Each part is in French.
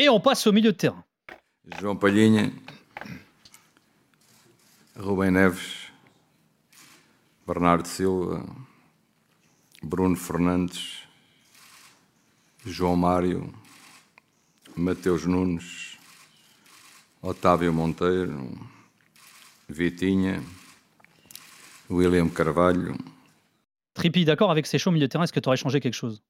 Et on passe au milieu de terrain. João Palhinha, Rubem Neves, Bernardo Silva, Bruno Fernandes, João Mário, Mateus Nunes, Otávio Monteiro, Vitinha, William Carvalho. Trippi, d'accord avec ces au milieu de terrain, est-ce que tu aurais changé quelque chose?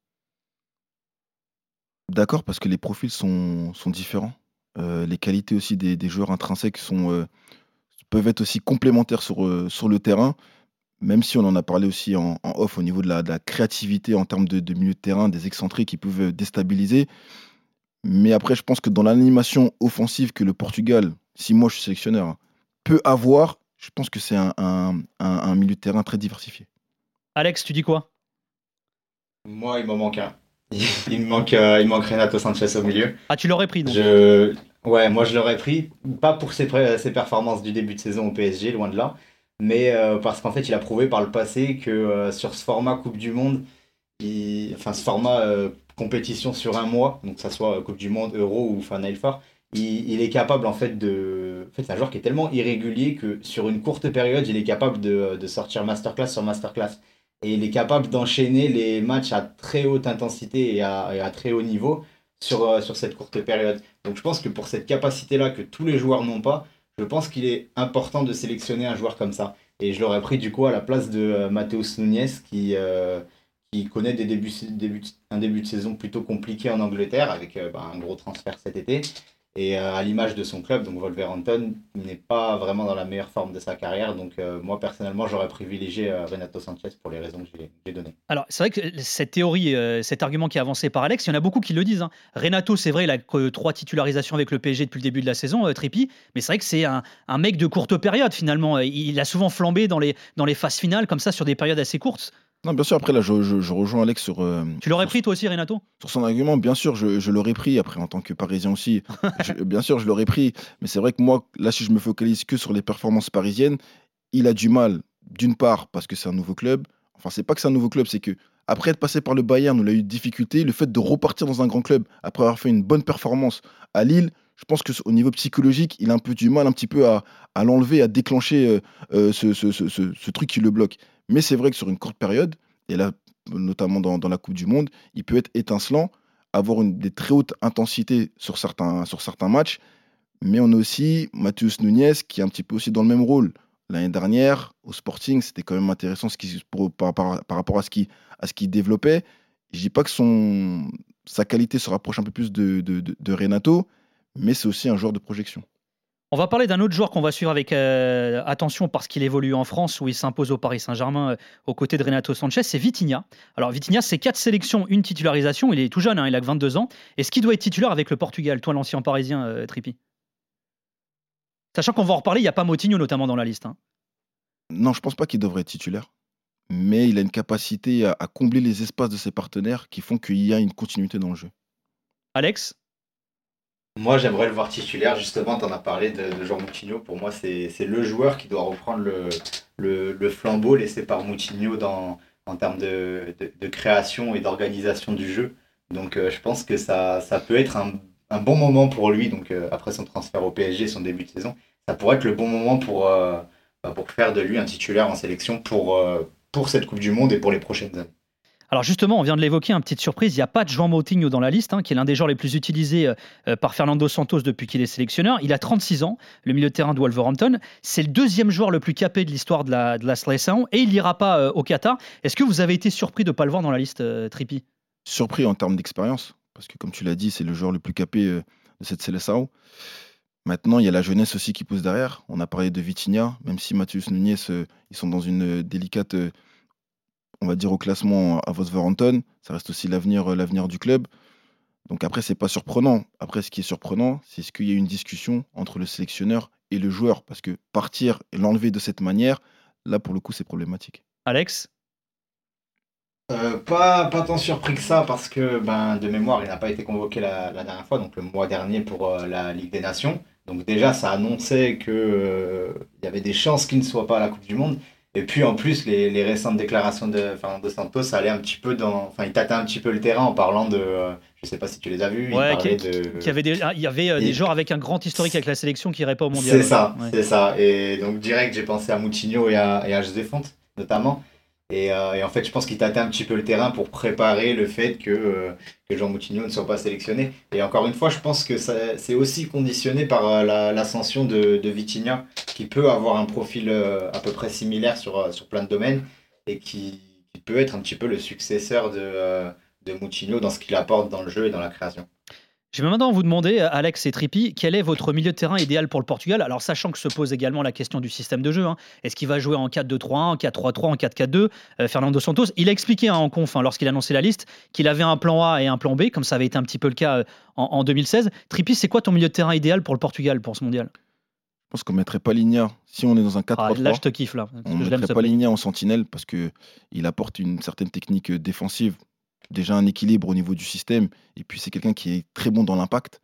D'accord, parce que les profils sont, sont différents. Euh, les qualités aussi des, des joueurs intrinsèques sont, euh, peuvent être aussi complémentaires sur, euh, sur le terrain, même si on en a parlé aussi en, en off au niveau de la, de la créativité en termes de, de milieu de terrain, des excentrés qui peuvent déstabiliser. Mais après, je pense que dans l'animation offensive que le Portugal, si moi je suis sélectionneur, hein, peut avoir, je pense que c'est un, un- un- un milieu de terrain très diversifié. Alex, tu dis quoi? Moi, il m'en manque un. Il me manque, euh, il manque Renato Sanchez au milieu. Ah, tu l'aurais pris donc Je... Ouais, moi je l'aurais pris, pas pour ses, performances du début de saison au PSG, loin de là, mais euh, parce qu'en fait il a prouvé par le passé que euh, sur ce format Coupe du Monde, il- enfin ce format euh, compétition sur un mois, donc que ça soit Coupe du Monde, Euro ou Final Four, il, il est capable en fait de... En fait c'est un joueur qui est tellement irrégulier que sur une courte période il est capable de, de sortir masterclass sur masterclass. Et il est capable d'enchaîner les matchs à très haute intensité et à, et à très haut niveau sur, euh, sur cette courte période. Donc je pense que pour cette capacité-là que tous les joueurs n'ont pas, je pense qu'il est important de sélectionner un joueur comme ça. Et je l'aurais pris du coup à la place de euh, Mateus Nunes qui, euh, qui connaît des débuts, un début de saison plutôt compliqué en Angleterre avec euh, bah, un gros transfert cet été. Et euh, à l'image de son club, donc Wolverhampton, il n'est pas vraiment dans la meilleure forme de sa carrière. Donc euh, moi personnellement, j'aurais privilégié euh, Renato Sanchez pour les raisons que j'ai- données. Alors, c'est vrai que cette théorie, cet argument qui est avancé par Alex, il y en a beaucoup qui le disent. hein. Renato, c'est vrai, il a que trois titularisations avec le PSG depuis le début de la saison, Trippi, mais c'est vrai que c'est un, un mec de courte période finalement. Il a souvent flambé dans les, dans les phases finales, comme ça, sur des périodes assez courtes. Non, bien sûr, après là, je, je- je rejoins Alex sur, euh, Tu l'aurais pris toi aussi, Renato? sur son argument. Bien sûr, je, je l'aurais pris. Après, en tant que Parisien aussi, je- bien sûr, je l'aurais pris. Mais c'est vrai que moi, là, si je me focalise que sur les performances parisiennes, il a du mal, d'une part, parce que c'est un nouveau club. Enfin, c'est pas que c'est un nouveau club, c'est que après être passé par le Bayern, où il a eu de difficultés, le fait de repartir dans un grand club après avoir fait une bonne performance à Lille, je pense que au niveau psychologique, il a un peu du mal un petit peu à, à l'enlever, à déclencher euh, euh, ce, ce- ce- truc qui le bloque. Mais c'est vrai que sur une courte période, et là, notamment dans, dans la Coupe du Monde, il peut être étincelant, avoir une, des très hautes intensités sur certains, sur certains matchs. Mais on a aussi Matheus Nunes qui est un petit peu aussi dans le même rôle. L'année dernière, au Sporting, c'était quand même intéressant ce qui, par, par- par rapport à ce qu'il qu'il développait. Je dis pas que son, sa qualité se rapproche un peu plus de, de- de Renato, mais c'est aussi un joueur de projection. On va parler d'un autre joueur qu'on va suivre avec euh, attention parce qu'il évolue en France où il s'impose au Paris Saint-Germain euh, aux côtés de Renato Sanchez, c'est Vitinha. Alors Vitinha, c'est quatre sélections, une titularisation, il est tout jeune, hein, il a que 22 ans. Est-ce qu'il doit être titulaire avec le Portugal, toi l'ancien parisien euh, Trippi? Sachant qu'on va en reparler, il n'y a pas Motinho notamment dans la liste. hein. Non, je pense pas qu'il devrait être titulaire, mais il a une capacité à, à combler les espaces de ses partenaires qui font qu'il y a une continuité dans le jeu. Alex? Moi, j'aimerais le voir titulaire. Justement, tu en as parlé de, de Jean Moutinho. Pour moi, c'est le joueur qui doit reprendre le, le, le flambeau laissé par Moutinho dans, en termes de, de, création et d'organisation du jeu. Donc, euh, je pense que ça, ça peut être un, bon moment pour lui. Donc, euh, après son transfert au PSG, son début de saison, ça pourrait être le bon moment pour, euh, bah, pour faire de lui un titulaire en sélection pour, pour cette Coupe du Monde et pour les prochaines années. Alors justement, on vient de l'évoquer, une petite surprise, il n'y a pas de João Moutinho dans la liste, hein, qui est l'un des joueurs les plus utilisés euh, euh, par Fernando Santos depuis qu'il est sélectionneur. Il a 36 ans, le milieu de terrain de Wolverhampton. C'est le deuxième joueur le plus capé de l'histoire de la, sélection et il n'ira pas euh, au Qatar. Est-ce que vous avez été surpris de ne pas le voir dans la liste, euh, Trippi? Surpris en termes d'expérience, parce que comme tu l'as dit, c'est le joueur le plus capé de cette Seleção. Maintenant, il y a la jeunesse aussi qui pousse derrière. On a parlé de Vitinha, même si Matheus Nunes, ils sont dans une délicate, on va dire, au classement à Wolverhampton. Ça reste aussi l'avenir euh, l'avenir du club. Donc après, c'est pas surprenant. Après, ce qui est surprenant, c'est ce qu'il y a une discussion entre le sélectionneur et le joueur, parce que partir et l'enlever de cette manière, là, pour le coup, c'est problématique. Alex? Euh, pas, pas tant surpris que ça parce que ben, de mémoire il n'a pas été convoqué la, la dernière fois, donc le mois dernier pour euh, la Ligue des Nations. Donc déjà ça annonçait que euh, il y avait des chances qu'il ne soit pas à la Coupe du Monde. Et puis en plus, les, les récentes déclarations de Fernando Santos, ça allait un petit peu dans. Enfin, il tâtait un petit peu le terrain en parlant de. euh, je sais pas si tu les as vus. Ouais, il parlait qui- de. Avait des, il y avait euh, des joueurs avec un grand historique avec la sélection qui iraient pas au mondial. C'est ça, Ouais. c'est ça. Et donc direct, j'ai pensé à Moutinho et à, et à José Fonte, notamment. Et, euh, et en fait, je pense qu'il tâtait un petit peu le terrain pour préparer le fait que, euh, que Jean Moutinho ne soit pas sélectionné. Et encore une fois, je pense que c'est aussi conditionné par euh, la- l'ascension de, de Vitinha, qui peut avoir un profil euh, à peu près similaire sur, sur plein de domaines et qui, qui peut être un petit peu le successeur de, de Moutinho dans ce qu'il apporte dans le jeu et dans la création. Je vais maintenant vous demander, euh, Alex et Trippi, quel est votre milieu de terrain idéal pour le Portugal? Alors, sachant que se pose également la question du système de jeu. hein. Est-ce qu'il va jouer en 4-2-3-1, en 4-3-3, en 4-4-2 Euh, Fernando Santos, il a expliqué hein, en conf, hein, lorsqu'il a annoncé la liste, qu'il avait un plan A et un plan B, comme ça avait été un petit peu le cas euh, en, en 2016. Trippi, c'est quoi ton milieu de terrain idéal pour le Portugal pour ce mondial? Je pense qu'on mettrait Paligna, si on est dans un 4-3-3, Ah, Là, je te kiffe, là. on l'aime, mettrait ce play. Paligna en sentinelle parce que il apporte une certaine technique euh, défensive, déjà un équilibre au niveau du système, et puis c'est quelqu'un qui est très bon dans l'impact.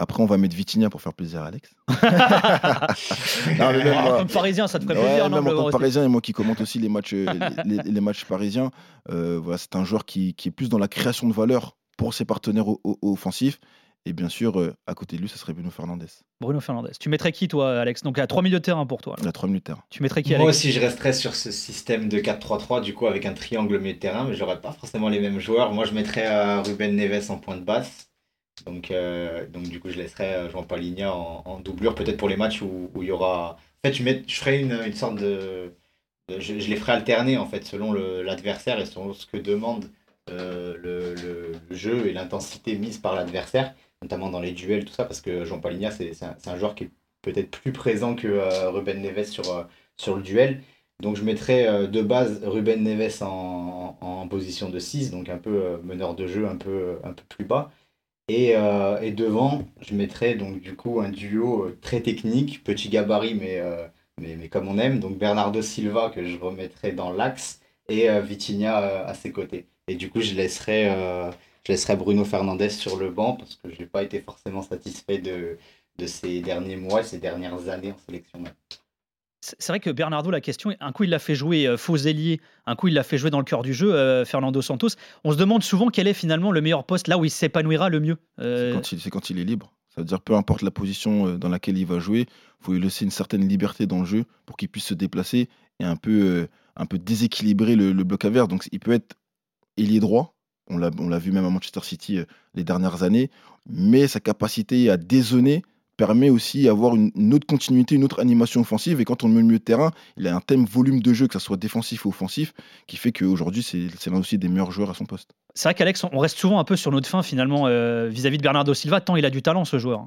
Après, on va mettre Vitinha pour faire plaisir à Alex. Non, mais même Ah, moi- Comme parisien, ça te ferait Ouais, plaisir, non même en le tant que rester parisien et moi qui commente aussi les matchs, euh, les, les- les matchs parisiens, euh, voilà, c'est un joueur qui, qui est plus dans la création de valeur pour ses partenaires offensifs. Et bien sûr, euh, à côté de lui, ça serait Bruno Fernandez. Bruno Fernandez. Tu mettrais qui, toi, Alex? Donc, à 3 milieux de terrain pour toi. a 3 minutes terrain. Tu mettrais qui, Moi Alex? aussi, je resterais sur ce système de 4-3-3, du coup, avec un triangle milieu de terrain, mais j'aurais pas forcément les mêmes joueurs. Moi, je mettrais euh, Ruben Neves en point de basse. Donc, euh, donc du coup, je laisserais euh, Jean Paligna en, en doublure, peut-être pour les matchs où, où il y aura. En fait, je, mets- je ferais une, une sorte de. de- je, je les ferais alterner, en fait, selon le- l'adversaire et selon ce que demande euh, le, le- le jeu et l'intensité mise par l'adversaire, notamment dans les duels, tout ça, parce que Jean Paligna, c'est un, un joueur qui est peut-être plus présent que euh, Ruben Neves sur, euh, sur le duel. Donc je mettrais euh, de base Ruben Neves en, en position de 6, donc un peu meneur de jeu un peu, un peu plus bas. Et, et devant, je mettrais donc du coup un duo très technique, petit gabarit, mais, mais, mais comme on aime. Donc Bernardo Silva que je remettrais dans l'axe et euh, Vitinha à ses côtés. Et du coup, je laisserais, euh, je laisserais Bruno Fernandez sur le banc parce que je n'ai pas été forcément satisfait de, de ces derniers mois, ces dernières années en sélection. C'est vrai que Bernardo, la question, un coup il l'a fait jouer euh, faux ailier, un coup il l'a fait jouer dans le cœur du jeu, euh, Fernando Santos. On se demande souvent quel est finalement le meilleur poste, là où il s'épanouira le mieux. Euh, C'est quand, il- c'est quand il est libre. Ça veut dire peu importe la position dans laquelle il va jouer, il faut lui laisser une certaine liberté dans le jeu pour qu'il puisse se déplacer et un peu, euh, un peu déséquilibrer le, le bloc adverse. Donc il peut être ailier droit, on l'a on l'a vu même à Manchester City euh, les dernières années, mais sa capacité à dézonner permet aussi d'avoir une, une autre continuité, une autre animation offensive. Et quand on le met au milieu de terrain, il a un thème volume de jeu, que ce soit défensif ou offensif, qui fait qu'aujourd'hui, c'est c'est l'un aussi des meilleurs joueurs à son poste. C'est vrai qu'Alex, on reste souvent un peu sur notre fin finalement euh, vis-à-vis de Bernardo Silva, tant il a du talent ce joueur.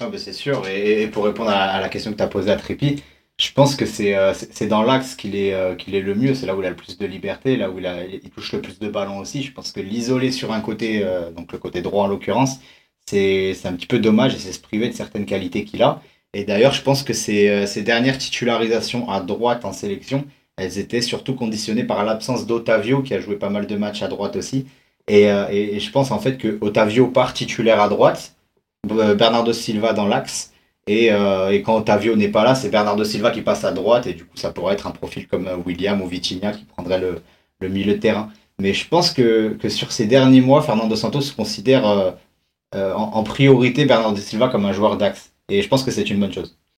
Ah bah c'est sûr, et, et pour répondre à, à la question que tu as posée à Trépi, je pense que c'est euh, c'est dans l'axe qu'il est, euh, qu'il est le mieux, c'est là où il a le plus de liberté, là où il, a, il touche le plus de ballons aussi. Je pense que l'isoler sur un côté, euh, donc le côté droit en l'occurrence, c'est un petit peu dommage et c'est se priver de certaines qualités qu'il a. Et d'ailleurs, je pense que ces, ces dernières titularisations à droite en sélection, elles étaient surtout conditionnées par l'absence d'Otavio, qui a joué pas mal de matchs à droite aussi. Et, et, et je pense en fait que Otavio part titulaire à droite, Bernardo Silva dans l'axe. Et, euh, et quand Otavio n'est pas là, c'est Bernardo Silva qui passe à droite. Et du coup, ça pourrait être un profil comme euh, William ou Vitinha qui prendrait le, milieu de terrain. Mais je pense que, sur ces derniers mois, Fernando Santos considère euh, en, en priorité Bernardo Silva comme un joueur d'axe. Et je pense que c'est une bonne chose.